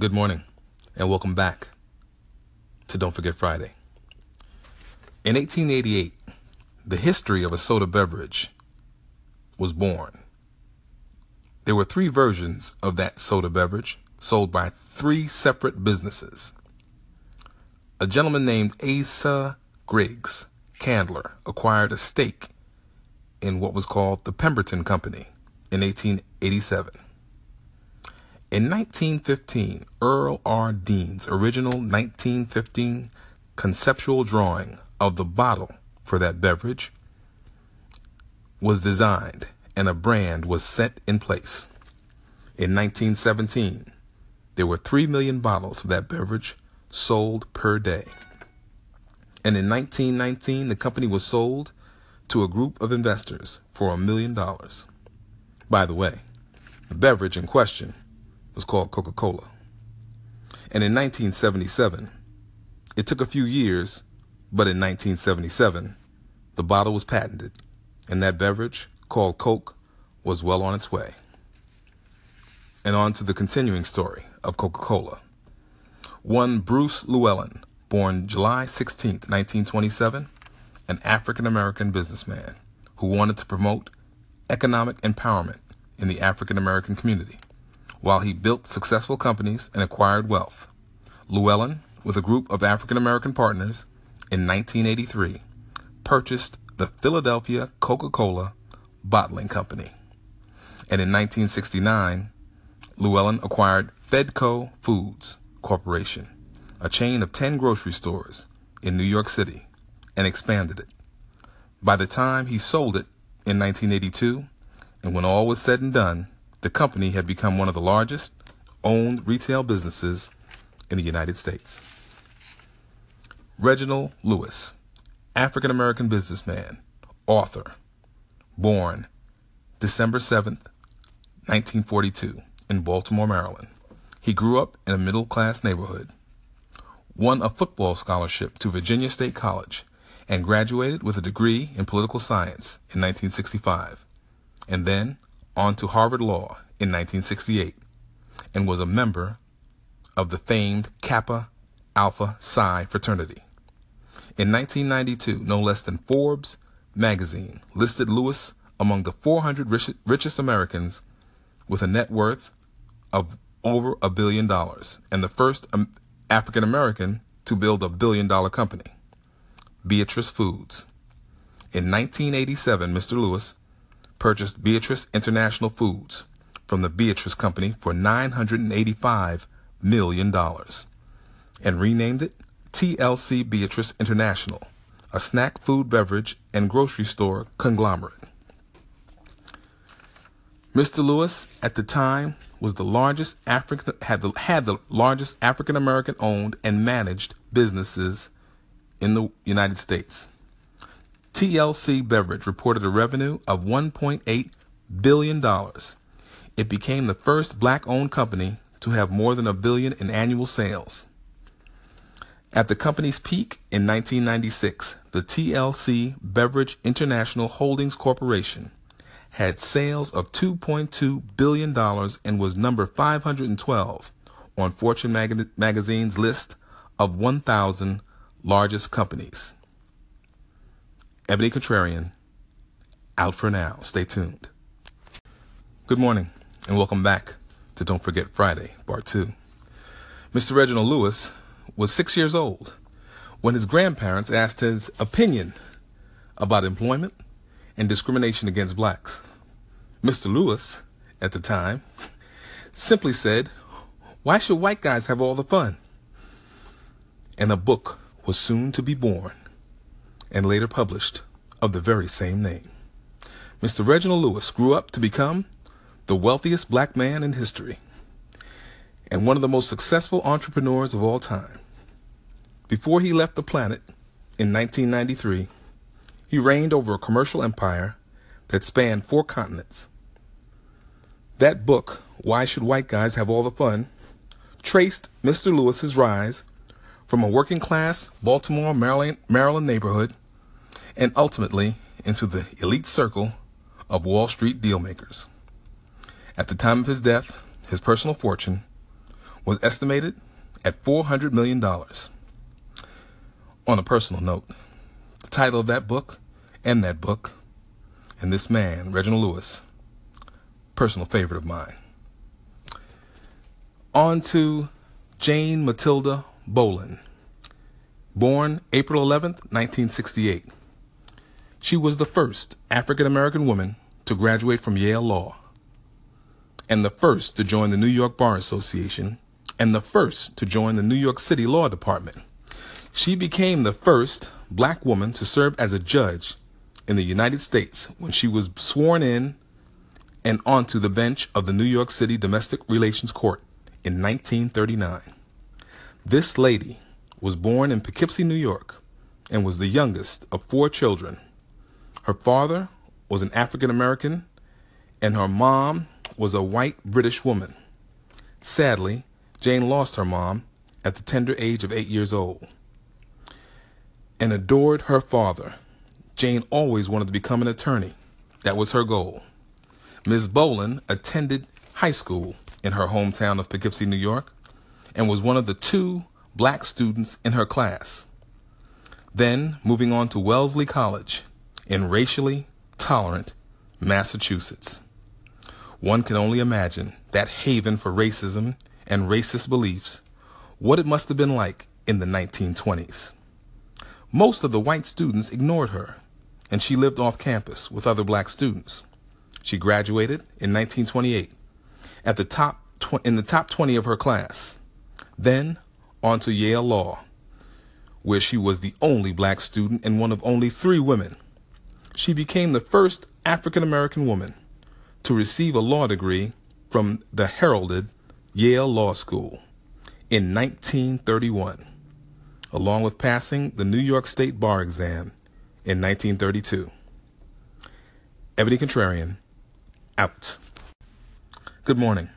Good morning, and welcome back to Don't Forget Friday. In 1888, the history of a soda beverage was born. There were three versions of that soda beverage sold by three separate businesses. A gentleman named Asa Griggs Candler acquired a stake in what was called the Pemberton Company in 1887. In 1915, Earl R. Dean's original 1915 conceptual drawing of the bottle for that beverage was designed and a brand was set in place. In 1917, there were 3 million bottles of that beverage sold per day. And in 1919, the company was sold to a group of investors for a million dollars. By the way, the beverage in question was called Coca Cola. And in 1977, it took a few years, but in 1977, the bottle was patented, and that beverage, called Coke, was well on its way. And on to the continuing story of Coca Cola. One Bruce Llewellyn, born July 16, 1927, an African American businessman who wanted to promote economic empowerment in the African American community while he built successful companies and acquired wealth. Llewellyn, with a group of African American partners, in 1983, purchased the Philadelphia Coca Cola Bottling Company. And in 1969, Llewellyn acquired Fedco Foods Corporation, a chain of 10 grocery stores in New York City, and expanded it. By the time he sold it in 1982, and when all was said and done, the company had become one of the largest owned retail businesses in the United States. Reginald Lewis, African American businessman, author, born December 7th, 1942, in Baltimore, Maryland. He grew up in a middle class neighborhood, won a football scholarship to Virginia State College, and graduated with a degree in political science in 1965, and then on to Harvard Law in 1968 and was a member of the famed Kappa Alpha Psi fraternity. In 1992, no less than Forbes magazine listed Lewis among the 400 rich, richest Americans with a net worth of over a billion dollars and the first African American to build a billion dollar company, Beatrice Foods. In 1987, Mr. Lewis purchased Beatrice International Foods from the Beatrice Company for $985 million and renamed it TLC Beatrice International, a snack food beverage and grocery store conglomerate. Mr. Lewis at the time was the largest African had the, had the largest African American owned and managed businesses in the United States. TLC Beverage reported a revenue of $1.8 billion. It became the first black owned company to have more than a billion in annual sales. At the company's peak in 1996, the TLC Beverage International Holdings Corporation had sales of $2.2 billion and was number 512 on Fortune mag- magazine's list of 1,000 largest companies. Ebony Contrarian, out for now. Stay tuned. Good morning, and welcome back to Don't Forget Friday, Part 2. Mr. Reginald Lewis was six years old when his grandparents asked his opinion about employment and discrimination against blacks. Mr. Lewis, at the time, simply said, Why should white guys have all the fun? And a book was soon to be born and later published of the very same name. Mr. Reginald Lewis grew up to become the wealthiest black man in history and one of the most successful entrepreneurs of all time. Before he left the planet in 1993, he reigned over a commercial empire that spanned four continents. That book, Why Should White Guys Have All the Fun, traced Mr. Lewis's rise from a working class Baltimore, Maryland, Maryland neighborhood and ultimately into the elite circle of Wall Street dealmakers. At the time of his death, his personal fortune was estimated at $400 million. On a personal note, the title of that book and that book and this man, Reginald Lewis, personal favorite of mine. On to Jane Matilda Bolin, born April 11th, 1968. She was the first African American woman to graduate from Yale Law, and the first to join the New York Bar Association, and the first to join the New York City Law Department. She became the first black woman to serve as a judge in the United States when she was sworn in and onto the bench of the New York City Domestic Relations Court in 1939. This lady was born in Poughkeepsie, New York, and was the youngest of four children. Her father was an African American, and her mom was a white British woman. Sadly, Jane lost her mom at the tender age of eight years old and adored her father. Jane always wanted to become an attorney. That was her goal. Ms. Bolin attended high school in her hometown of Poughkeepsie, New York, and was one of the two black students in her class. Then moving on to Wellesley College in racially tolerant Massachusetts. One can only imagine that haven for racism and racist beliefs, what it must have been like in the 1920s. Most of the white students ignored her, and she lived off campus with other black students. She graduated in 1928 at the top tw- in the top 20 of her class. Then on to Yale Law, where she was the only black student and one of only three women. She became the first African American woman to receive a law degree from the heralded Yale Law School in 1931 along with passing the New York State Bar exam in 1932. Ebony Contrarian, out. Good morning.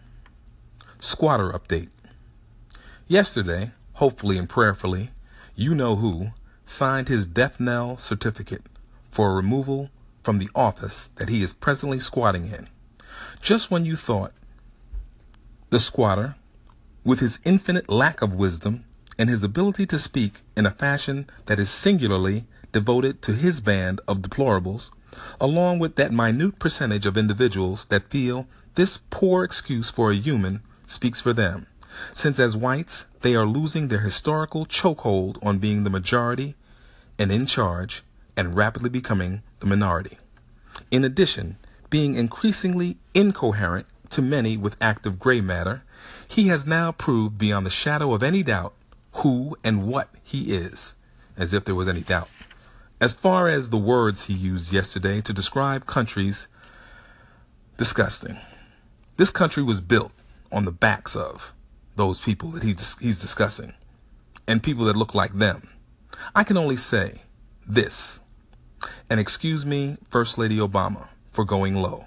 Squatter update. Yesterday, hopefully and prayerfully, you know who signed his death knell certificate for a removal from the office that he is presently squatting in. Just when you thought the squatter, with his infinite lack of wisdom, and his ability to speak in a fashion that is singularly devoted to his band of deplorables, along with that minute percentage of individuals that feel this poor excuse for a human speaks for them, since as whites they are losing their historical chokehold on being the majority and in charge and rapidly becoming the minority. In addition, being increasingly incoherent to many with active gray matter, he has now proved beyond the shadow of any doubt who and what he is, as if there was any doubt. As far as the words he used yesterday to describe countries, disgusting. This country was built on the backs of those people that he's, he's discussing and people that look like them. I can only say this, and excuse me, First Lady Obama, for going low.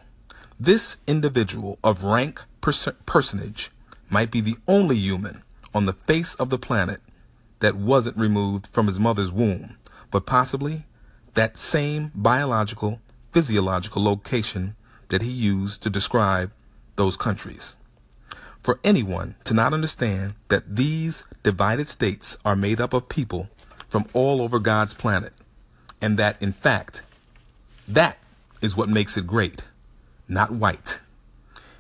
This individual of rank pers- personage might be the only human on the face of the planet that wasn't removed from his mother's womb, but possibly that same biological, physiological location that he used to describe those countries. For anyone to not understand that these divided states are made up of people from all over God's planet, and that in fact, that is what makes it great, not white.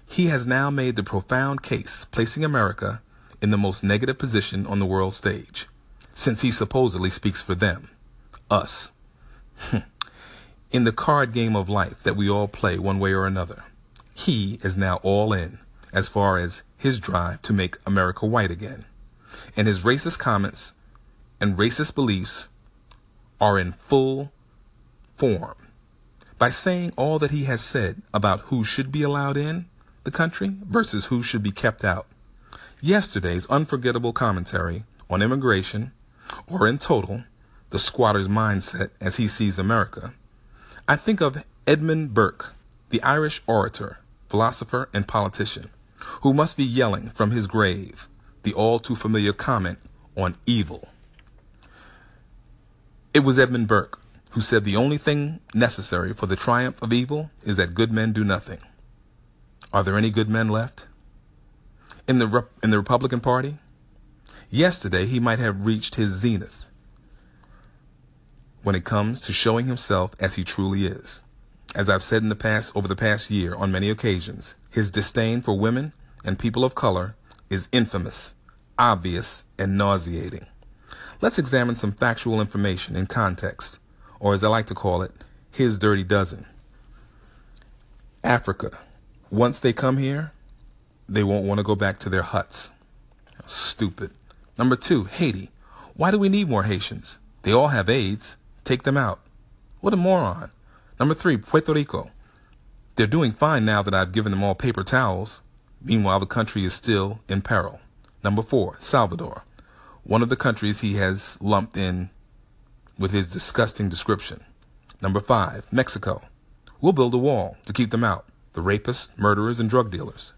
He has now made the profound case placing America in the most negative position on the world stage, since he supposedly speaks for them, us. Hmm. in the card game of life that we all play one way or another, he is now all in as far as his drive to make America white again. And his racist comments and racist beliefs are in full form. By saying all that he has said about who should be allowed in the country versus who should be kept out, Yesterday's unforgettable commentary on immigration, or in total, the squatter's mindset as he sees America, I think of Edmund Burke, the Irish orator, philosopher, and politician, who must be yelling from his grave the all too familiar comment on evil. It was Edmund Burke who said the only thing necessary for the triumph of evil is that good men do nothing. Are there any good men left? in the in the Republican Party. Yesterday, he might have reached his zenith when it comes to showing himself as he truly is. As I've said in the past over the past year on many occasions, his disdain for women and people of color is infamous, obvious, and nauseating. Let's examine some factual information in context, or as I like to call it, his dirty dozen. Africa. Once they come here, they won't want to go back to their huts. Stupid. Number two, Haiti. Why do we need more Haitians? They all have AIDS. Take them out. What a moron. Number three, Puerto Rico. They're doing fine now that I've given them all paper towels. Meanwhile, the country is still in peril. Number four, Salvador. One of the countries he has lumped in with his disgusting description. Number five, Mexico. We'll build a wall to keep them out the rapists, murderers, and drug dealers.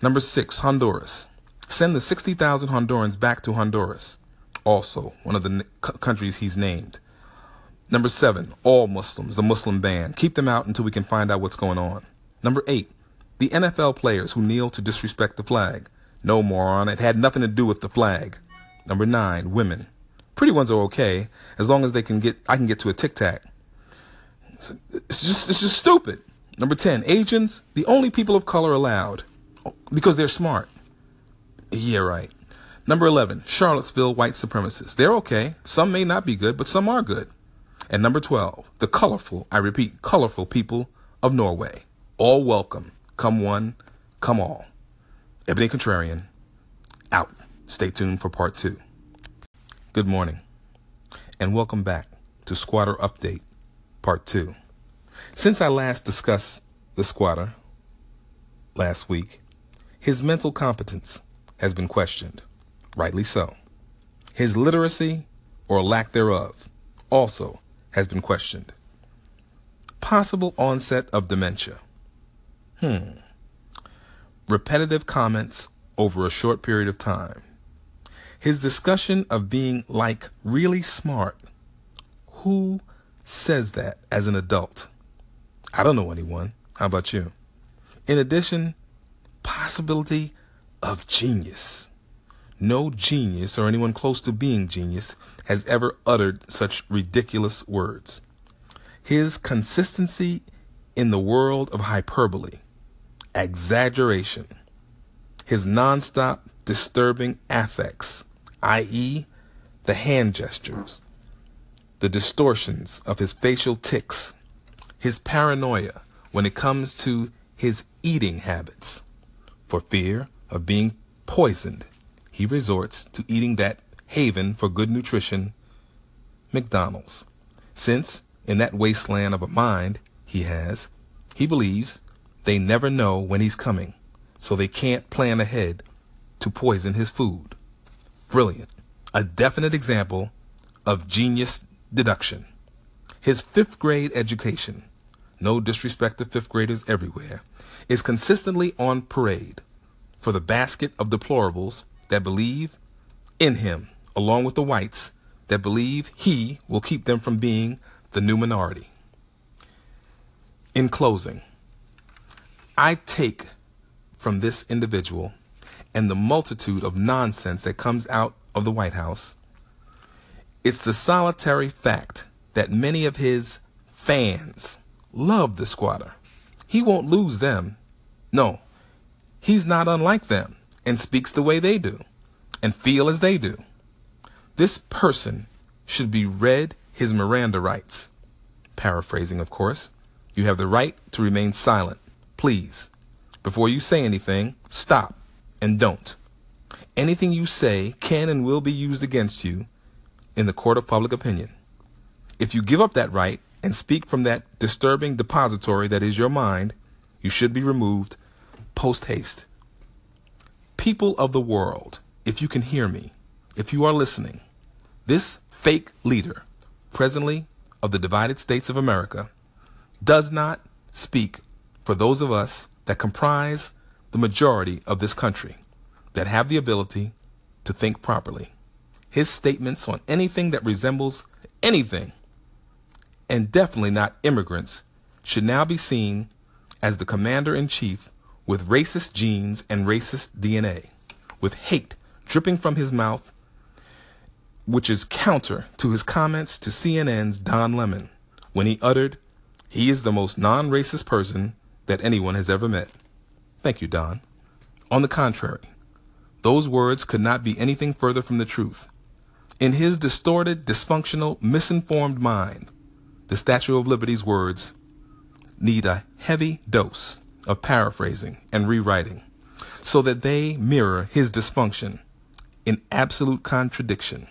Number six, Honduras. Send the 60,000 Hondurans back to Honduras, also one of the countries he's named. Number seven, all Muslims, the Muslim ban. Keep them out until we can find out what's going on. Number eight, the NFL players who kneel to disrespect the flag. No, moron, it had nothing to do with the flag. Number nine, women. Pretty ones are okay, as long as they can get, I can get to a tic tac. It's just, it's just stupid. Number 10, Asians, the only people of color allowed because they're smart. Yeah, right. Number 11, Charlottesville white supremacists. They're okay. Some may not be good, but some are good. And number 12, the colorful, I repeat, colorful people of Norway. All welcome. Come one, come all. Ebony Contrarian, out. Stay tuned for part two. Good morning, and welcome back to Squatter Update Part 2. Since I last discussed the squatter last week, his mental competence has been questioned, rightly so. His literacy, or lack thereof, also has been questioned. Possible onset of dementia. Hmm. Repetitive comments over a short period of time. His discussion of being like really smart. Who says that as an adult? I don't know anyone. How about you? In addition, possibility of genius. No genius or anyone close to being genius has ever uttered such ridiculous words. His consistency in the world of hyperbole, exaggeration, his nonstop disturbing affects, i.e., the hand gestures, the distortions of his facial tics, his paranoia when it comes to his eating habits. For fear of being poisoned, he resorts to eating that haven for good nutrition, McDonald's. Since, in that wasteland of a mind he has, he believes they never know when he's coming, so they can't plan ahead to poison his food. Brilliant. A definite example of genius deduction. His fifth grade education, no disrespect to fifth graders everywhere, is consistently on parade for the basket of deplorables that believe in him, along with the whites that believe he will keep them from being the new minority. In closing, I take from this individual and the multitude of nonsense that comes out of the White House it's the solitary fact that many of his fans love the squatter. He won't lose them. No, he's not unlike them and speaks the way they do and feel as they do. This person should be read his Miranda rights. Paraphrasing, of course. You have the right to remain silent. Please, before you say anything, stop and don't. Anything you say can and will be used against you in the court of public opinion. If you give up that right and speak from that disturbing depository that is your mind, you should be removed post haste. People of the world, if you can hear me, if you are listening, this fake leader, presently of the divided states of America, does not speak for those of us that comprise the majority of this country that have the ability to think properly his statements on anything that resembles anything, and definitely not immigrants, should now be seen as the commander in chief with racist genes and racist DNA, with hate dripping from his mouth, which is counter to his comments to CNN's Don Lemon when he uttered, He is the most non racist person that anyone has ever met. Thank you, Don. On the contrary, those words could not be anything further from the truth. In his distorted, dysfunctional, misinformed mind, the Statue of Liberty's words need a heavy dose of paraphrasing and rewriting so that they mirror his dysfunction in absolute contradiction.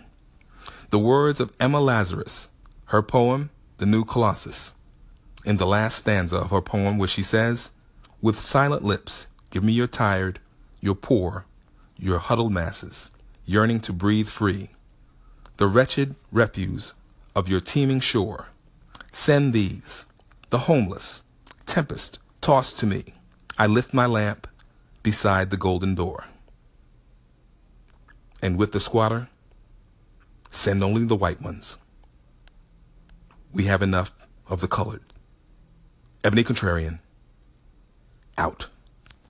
The words of Emma Lazarus, her poem, The New Colossus, in the last stanza of her poem, where she says, With silent lips, give me your tired, your poor, your huddled masses, yearning to breathe free the wretched refuse of your teeming shore. Send these, the homeless, tempest tossed to me. I lift my lamp beside the golden door. And with the squatter, send only the white ones. We have enough of the colored. Ebony Contrarian, out.